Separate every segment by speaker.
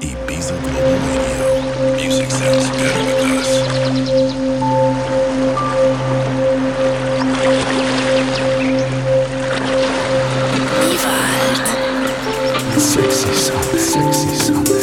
Speaker 1: Ibiza Global Radio. Music sounds better with us. Sexy song, sexy song.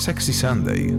Speaker 1: Sexy Sunday.